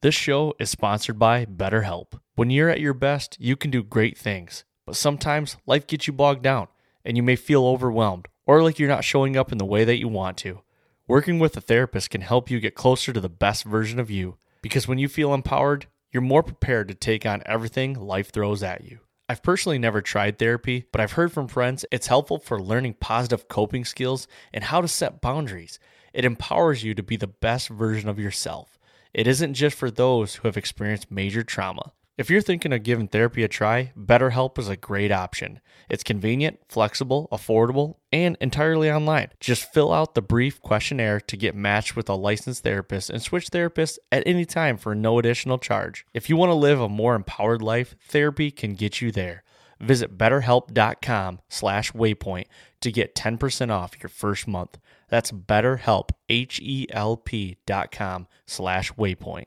This show is sponsored by BetterHelp. When you're at your best, you can do great things, but sometimes life gets you bogged down and you may feel overwhelmed or like you're not showing up in the way that you want to. Working with a therapist can help you get closer to the best version of you because when you feel empowered, you're more prepared to take on everything life throws at you. I've personally never tried therapy, but I've heard from friends it's helpful for learning positive coping skills and how to set boundaries. It empowers you to be the best version of yourself. It isn't just for those who have experienced major trauma. If you're thinking of giving therapy a try, BetterHelp is a great option. It's convenient, flexible, affordable, and entirely online. Just fill out the brief questionnaire to get matched with a licensed therapist and switch therapists at any time for no additional charge. If you want to live a more empowered life, therapy can get you there. Visit betterhelp.com slash waypoint to get 10% off your first month. That's betterhelp, H-E-L-P dot com slash waypoint.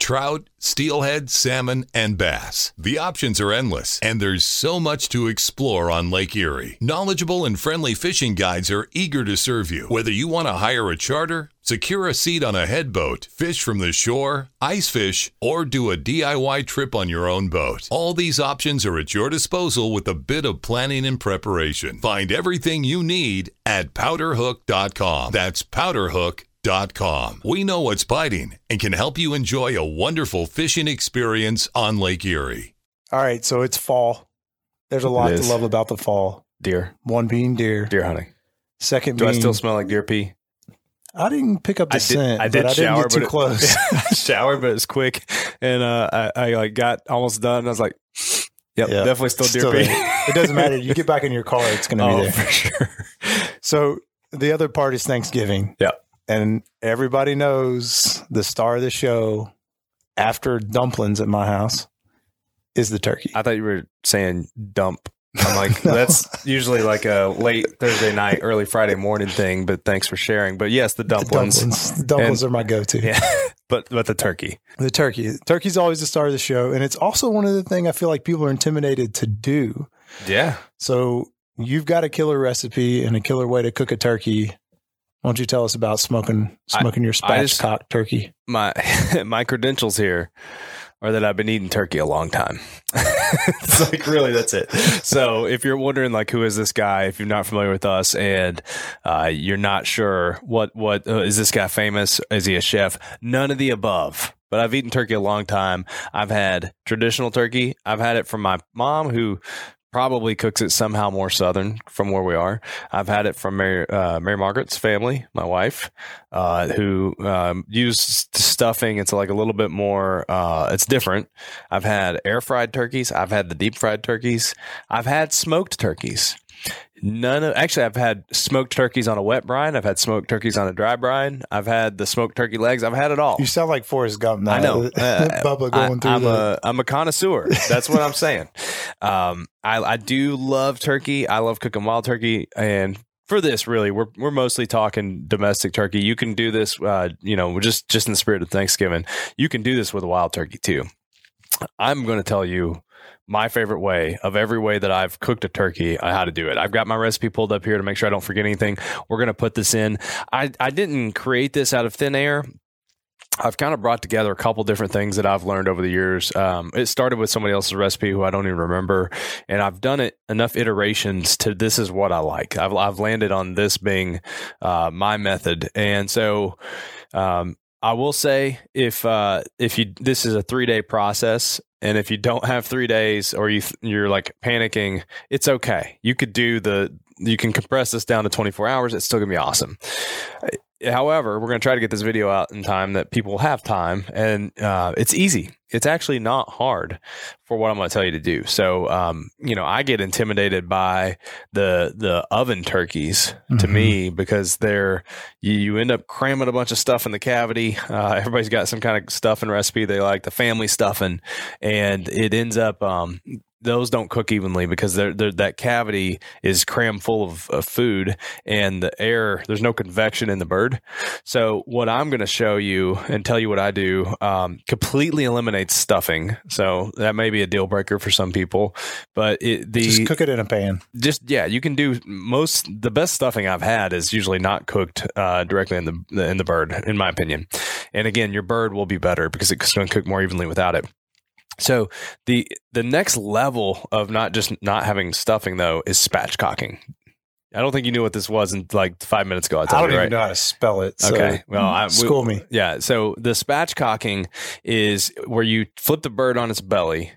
trout, steelhead, salmon, and bass. The options are endless, and there's so much to explore on Lake Erie. Knowledgeable and friendly fishing guides are eager to serve you. Whether you want to hire a charter, secure a seat on a headboat, fish from the shore, ice fish, or do a DIY trip on your own boat. All these options are at your disposal with a bit of planning and preparation. Find everything you need at powderhook.com. That's powderhook.com. We know what's biting and can help you enjoy a wonderful fishing experience on Lake Erie. All right, so it's fall. There's a lot to love about the fall. Deer. One being deer. Deer hunting. Second Do being I still smell like deer pee? I didn't pick up the I did, scent. I did but I shower, didn't get too but it- close. I showered, but it's quick, and uh, I, I like got almost done. And I was like, "Yep, Yeah. definitely still deer Still pee." it doesn't matter. You get back in your car, it's going to be oh, there. for sure. So the other part is Thanksgiving. Yeah. And everybody knows the star of the show after dumplings at my house is the turkey. I thought you were saying dump. I'm like, that's usually like a late Thursday night, early Friday morning thing. But thanks for sharing. But yes, the dumplings. dumplings, dumplings And- are my go-to. Yeah, but but the turkey. The turkey. Turkey's always the star of the show. And it's also one of the things I feel like people are intimidated to do. Yeah, So you've got a killer recipe and a killer way to cook a turkey. Why don't you tell us about smoking smoking your I just- spatchcock turkey? my my credentials here are that I've been eating turkey a long time. it's like really that's it. So if you're wondering like who is this guy, if you're not familiar with us and uh, you're not sure what what uh, is this guy famous? Is he a chef? None of the above. But I've eaten turkey a long time. I've had traditional turkey. I've had it from my mom who probably cooks it somehow more southern from where we are. I've had it from Mary, uh, Mary Margaret's family, my wife, uh, who um, use stuffing. It's like a little bit more. Uh, it's different. I've had air fried turkeys. I've had the deep fried turkeys. I've had smoked turkeys. None of actually, I've had smoked turkeys on a wet brine. I've had smoked turkeys on a dry brine. I've had the smoked turkey legs. I've had it all. You sound like Forrest Gump now. I know. Uh, Bubba going I, through I'm the a I'm a connoisseur. That's what I'm saying. Um, I I do love turkey. I love cooking wild turkey, and for this, really, we're we're mostly talking domestic turkey. You can do this, uh, you know, just just in the spirit of Thanksgiving. You can do this with a wild turkey too. I'm going to tell you my favorite way of every way that I've cooked a turkey, how to do it. I've got my recipe pulled up here to make sure I don't forget anything. We're going to put this in. I, I didn't create this out of thin air. I've kind of brought together a couple different things that I've learned over the years. Um, it started with somebody else's recipe who I don't even remember, and I've done it enough iterations to this is what I like. I've, I've landed on this being uh, my method, and so um, I will say if uh, if you this is a three day process, and if you don't have three days or you you're like panicking, it's okay. You could do the you can compress this down to 24 hours. It's still gonna be awesome however, we're going to try to get this video out in time that people have time, and uh, it's easy. It's actually not hard for what I'm going to tell you to do. So, um, you know, I get intimidated by the the oven turkeys to Mhm. me because they're you, you end up cramming a bunch of stuff in the cavity. Uh, everybody's got some kind of stuffing recipe they like, the family stuffing, and it ends up. Um, those don't cook evenly because they're, they're, that cavity is crammed full of, of food and the air there's no convection in the bird so what i'm going to show you and tell you what i do um, completely eliminates stuffing so that may be a deal breaker for some people but it, the Just cook it in a pan. just yeah, you can do most. The best stuffing I've had is usually not cooked uh, directly in the in the bird, in my opinion. And again, your bird will be better because it's going to cook more evenly without it. So the the next level of not just not having stuffing though is spatchcocking. I don't think you knew what this was in like five minutes ago. I I don't you, even right? know how to spell it. So Okay. Well, I- we- school me. Yeah. So the spatchcocking is where you flip the bird on its belly.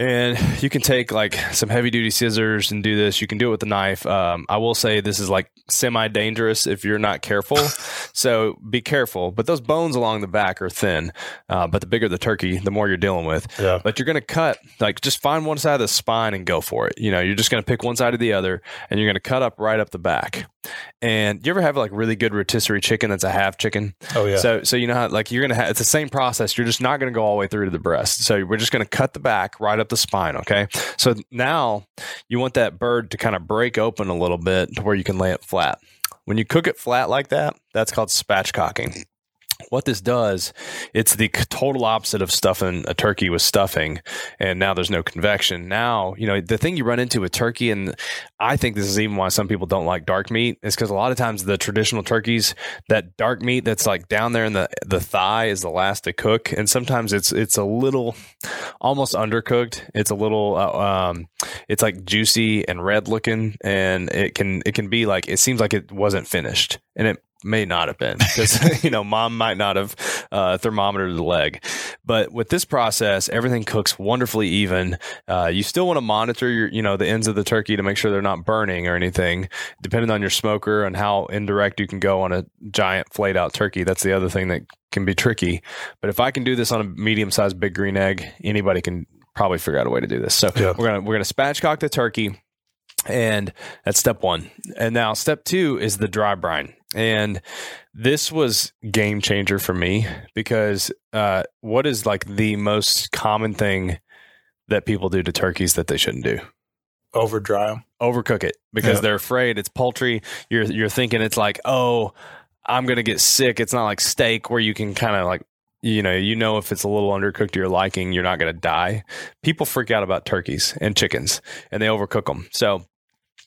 And you can take like some heavy duty scissors and do this. You can do it with a knife. Um, I will say this is like semi dangerous if you're not careful. so be careful. But those bones along the back are thin. Uh, but the bigger the turkey, the more you're dealing with. Yeah. But you're going to cut, like, just find one side of the spine and go for it. You know, you're just going to pick one side or the other, and you're going to cut up right up the back. And you ever have like really good rotisserie chicken that's a half chicken? Oh yeah. So, so you know how like you're gonna have it's the same process. You're just not gonna go all the way through to the breast. So we're just gonna cut the back right up the spine. Okay. So now you want that bird to kind of break open a little bit to where you can lay it flat. When you cook it flat like that, that's called spatchcocking. What this does, it's the total opposite of stuffing a turkey with stuffing, and now there's no convection. Now, you know, the thing you run into with turkey, and I think this is even why some people don't like dark meat, is because a lot of times the traditional turkeys, that dark meat that's like down there in the the thigh is the last to cook, and sometimes it's it's a little almost undercooked. It's a little uh, um, it's like juicy and red looking, and it can it can be like it seems like it wasn't finished, and it may not have been because you know mom might not have uh, thermometered the leg but with this process everything cooks wonderfully even uh, you still want to monitor your you know the ends of the turkey to make sure they're not burning or anything depending on your smoker and how indirect you can go on a giant flayed out turkey that's the other thing that can be tricky but if i can do this on a medium sized big green egg anybody can probably figure out a way to do this so Yeah. we're gonna we're gonna spatchcock the turkey and that's step one. And now step two is the dry brine. And this was game changer for me because uh, what is like the most common thing that people do to turkeys that they shouldn't do? Over dry them. Overcook it because Yeah. they're afraid it's poultry. You're you're thinking it's like, oh, I'm gonna get sick. It's not like steak where you can kind of like you know, you know if it's a little undercooked to your liking, you're not going to die. People freak out about turkeys and chickens, and they overcook them. So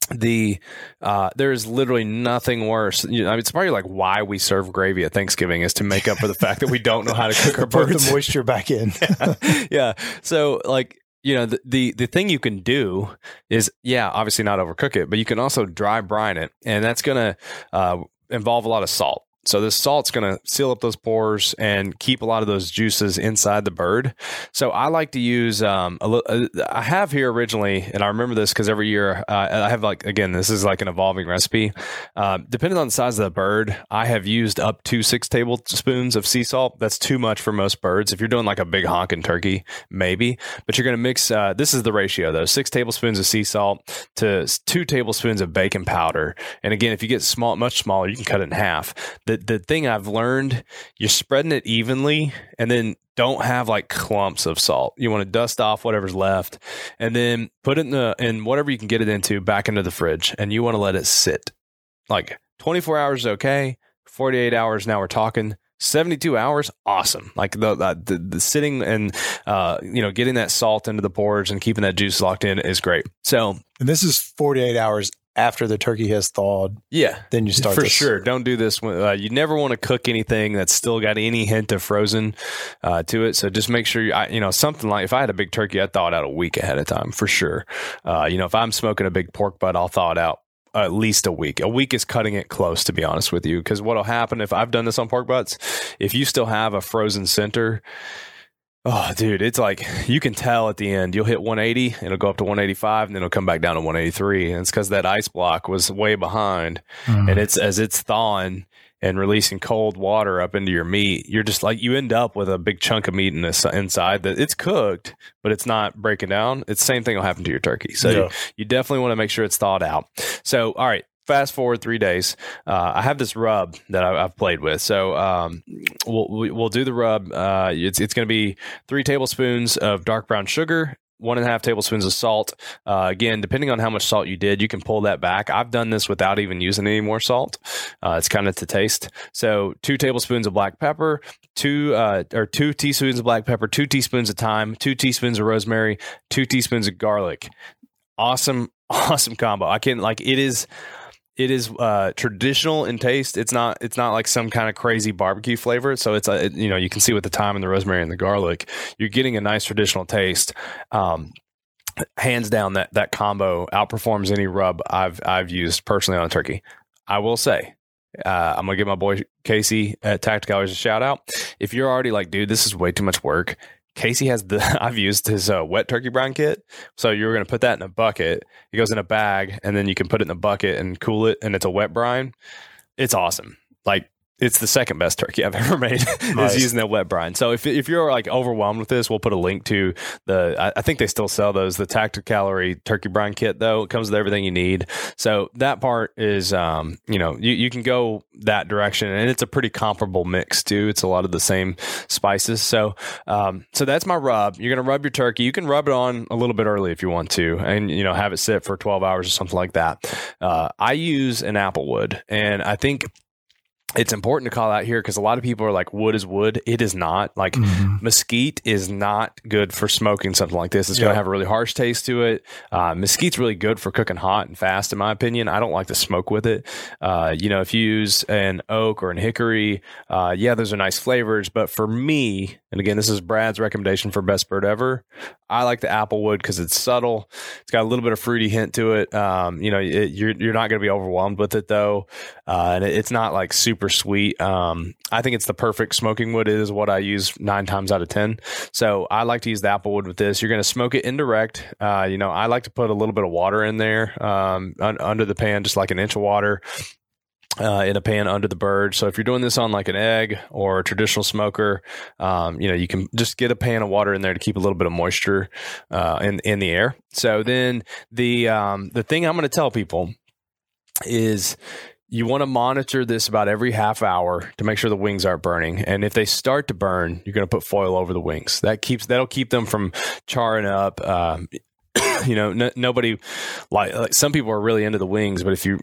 the uh, there is literally nothing worse. You know, I mean, it's probably like why we serve gravy at Thanksgiving is to make up for the fact that we don't know how to cook our Put birds. the moisture back in. yeah. So like you know the, the the thing you can do is yeah obviously not overcook it but you can also dry brine it and that's gonna uh, involve a lot of salt so this salt's going to seal up those pores and keep a lot of those juices inside the bird. So I like to use um, a li- uh, I have here originally, and I remember this because every year uh, I have like again this is like an evolving recipe. Um, depending on the size of the bird, I have used up to six tablespoons of sea salt. That's too much for most birds. If you're doing like a big honking turkey, maybe, but you're going to mix. Uh, this is the ratio though: six tablespoons of sea salt to two tablespoons of baking powder. And again, if you get small, much smaller, you can cut it in half. The the thing I've learned, you're spreading it evenly, and then don't have like clumps of salt. You want to dust off whatever's left, and then put it in the in whatever you can get it into back into the fridge, and you want to let it sit. Like 24 hours is okay. 48 hours now we're talking. 72 hours, awesome. Like the the, the sitting and uh, you know getting that salt into the pores and keeping that juice locked in is great. So And this is 48 hours after the turkey has thawed. yeah, Then you start for this. sure. Don't do this. When, uh, you never want to cook anything that's still got any hint of frozen uh, to it. So just make sure you, I, you know, something like if I had a big turkey, I'd thaw it out a week ahead of time for sure. Uh, you know, if I'm smoking a big pork butt, I'll thaw it out at least a week. A week is cutting it close, to be honest with you, because what'll happen if I've done this on pork butts, if you still have a frozen center. Oh, dude, it's like you can tell at the end. You'll hit 180, it'll go up to 185, and then it'll come back down to 183. And it's because that ice block was way behind Mhm. and it's as it's thawing and releasing cold water up into your meat, you're just like you end up with a big chunk of meat in this inside that it's cooked, but it's not breaking down. It's the same thing will happen to your turkey. So Yeah. you, you definitely want to make sure it's thawed out. So all right. Fast forward three days. Uh, I have this rub that I, I've played with. So um, we'll we- we'll do the rub. Uh, it's it's going to be three tablespoons of dark brown sugar, one and a half tablespoons of salt. Uh, again, depending on how much salt you did, you can pull that back. I've done this without even using any more salt. Uh, it's kind of to taste. So two tablespoons of black pepper, two uh, or two teaspoons of black pepper, two teaspoons of thyme, two teaspoons of rosemary, two teaspoons of garlic. Awesome, awesome combo. I can like it is it is uh, traditional in taste. It's not. It's not like some kind of crazy barbecue flavor. So it's a, you know you can see with the thyme and the rosemary and the garlic, you're getting a nice traditional taste. Um, hands down, that that combo outperforms any rub I've I've used personally on a turkey. I will say. Uh, I'm gonna give my boy Casey at Tacticalories a shout out. If you're already like, dude, this is way too much work. Casey has the. I've used his uh, wet turkey brine kit. So you're gonna put that in a bucket. It goes in a bag, and then you can put it in a bucket and cool it, and it's a wet brine. It's awesome. Like it's the second best turkey I've ever made Nice. is using that wet brine. So if if you're like overwhelmed with this, we'll put a link to the. I, I think they still sell those. The Tactical Calorie turkey brine kit though it comes with everything you need. So that part is, um, you know, you, you can go that direction, and it's a pretty comparable mix too. It's a lot of the same spices. So, um, so that's my rub. You're gonna rub your turkey. You can rub it on a little bit early if you want to, and you know have it sit for 12 hours or something like that. Uh, I use an apple wood, and I think it's important to call out here because a lot of people are like, wood is wood. It is not. Like, mesquite is not good for smoking something like this. It's going to have a really harsh taste to it. Uh, mesquite's really good for cooking hot and fast, in my opinion. I don't like to smoke with it. Uh, you know, if you use an oak or an hickory, uh, yeah, those are nice flavors. But for me, and again, this is Brad's recommendation for best bird ever. I like the applewood because it's subtle. It's got a little bit of fruity hint to it. Um, you know, it, you're you're not going to be overwhelmed with it though, uh, and it, it's not like super sweet. Um, I think it's the perfect smoking wood. It is what I use nine times out of ten. So I like to use the apple wood with this. You're going to smoke it indirect. Uh, you know, I like to put a little bit of water in there um, un- under the pan, just like an inch of water uh, in a pan under the bird. So if you're doing this on like an egg or a traditional smoker, um, you know, you can just get a pan of water in there to keep a little bit of moisture uh, in in the air. So then the um, the thing I'm going to tell people is you want to monitor this about every half hour to make sure the wings aren't burning. And if they start to burn, you're going to put foil over the wings. That keeps that'll keep them from charring up. Um, you know, no, nobody like, like some people are really into the wings, but if you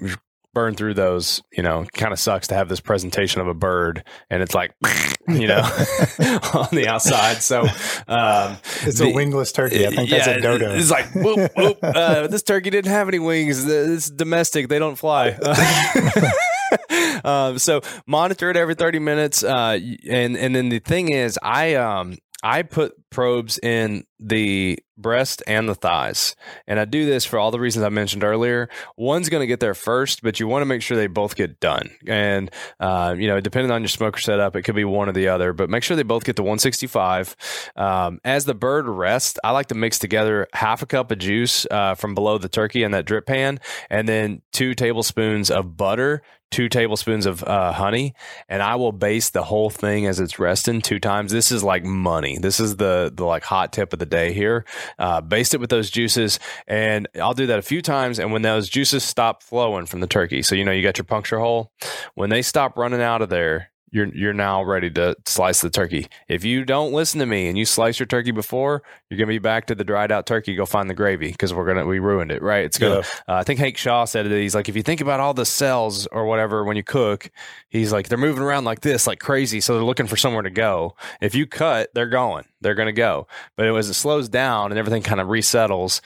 burn through those, you know, kind of sucks to have this presentation of a bird and it's like, you know, on the outside. So, um, It's a wingless turkey. I think that's a dodo. It's like, whoop, whoop. Uh, this turkey didn't have any wings. It's domestic. They don't fly. um, so monitor it every 30 minutes. Uh, and, and then the thing is, I, um, I put probes in the breast and the thighs. And I do this for all the reasons I mentioned earlier. One's going to get there first, but you want to make sure they both get done. And, uh, you know, depending on your smoker setup, it could be one or the other, but make sure they both get to 165. Um, as the bird rests, I like to mix together half a cup of juice uh, from below the turkey in that drip pan, and then two tablespoons of butter two tablespoons of uh, honey, and I will baste the whole thing as it's resting two times. This is like money. This is the the like hot tip of the day here. Uh, baste it with those juices, and I'll do that a few times. And when those juices stop flowing from the turkey, so you know you got your puncture hole, when they stop running out of there. You're, you're now ready to slice the turkey. If you don't listen to me and you slice your turkey before, you're gonna be back to the dried out turkey. Go find the gravy because we're gonna we ruined it. Right? It's gonna Yeah. uh, I think Hank Shaw said it. He's like, if you think about all the cells or whatever when you cook, he's like, they're moving around like this, like crazy. So they're looking for somewhere to go. If you cut, they're going. They're going to go. But it, as it slows down and everything kind of resettles,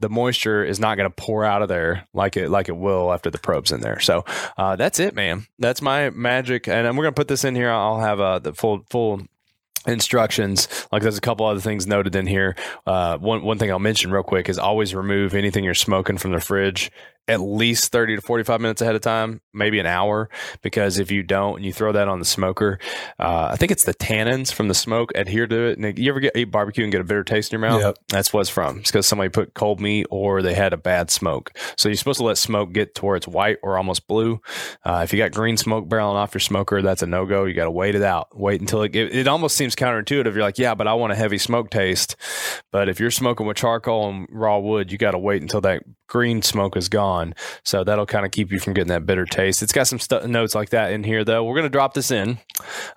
the moisture is not going to pour out of there like it like it will after the probes in there. So uh, that's it, man. That's my magic, and we're going to put this in here. I'll have uh, the full full instructions like there's a couple other things noted in here uh, one one thing i'll mention real quick is always remove anything you're smoking from the fridge at least 30 to 45 minutes ahead of time, maybe an hour, because if you don't and you throw that on the smoker, uh, I think it's the tannins from the smoke adhere to it. And you ever get eat barbecue and get a bitter taste in your mouth? Yep. That's what it's from. It's because somebody put cold meat or they had a bad smoke. So you're supposed to let smoke get to where it's white or almost blue. Uh, if you got green smoke barreling off your smoker, that's a no go. You got to wait it out. Wait until it, it, it almost seems counterintuitive. You're like, yeah, but I want a heavy smoke taste. But if you're smoking with charcoal and raw wood, you got to wait until that green smoke is gone. So that'll kind of keep you from getting that bitter taste. It's got some notes like that in here, though. We're going to drop this in.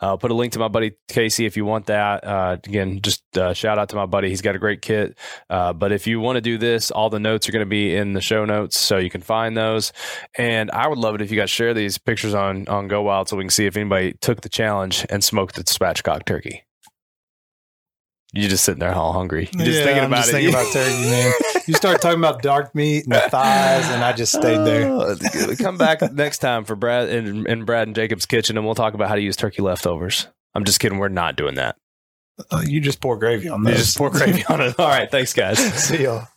I'll put a link to my buddy Casey if you want that. Uh, again, just uh, shout out to my buddy. He's got a great kit. Uh, but if you want to do this, all the notes are going to be in the show notes, so you can find those. And I would love it if you guys share these pictures on on GoWild, so we can see if anybody took the challenge and smoked the spatchcock turkey. You're just sitting there all hungry. You're just Yeah, thinking I'm about just it. thinking about turkey, man. You start talking about dark meat and the thighs, and I just stayed there. Oh, Come back next time for Brad and, and Brad and Jacob's kitchen, and we'll talk about how to use turkey leftovers. I'm just kidding. We're not doing that. Uh, you just pour gravy on You just pour gravy on it. All right. Thanks, guys. See y'all.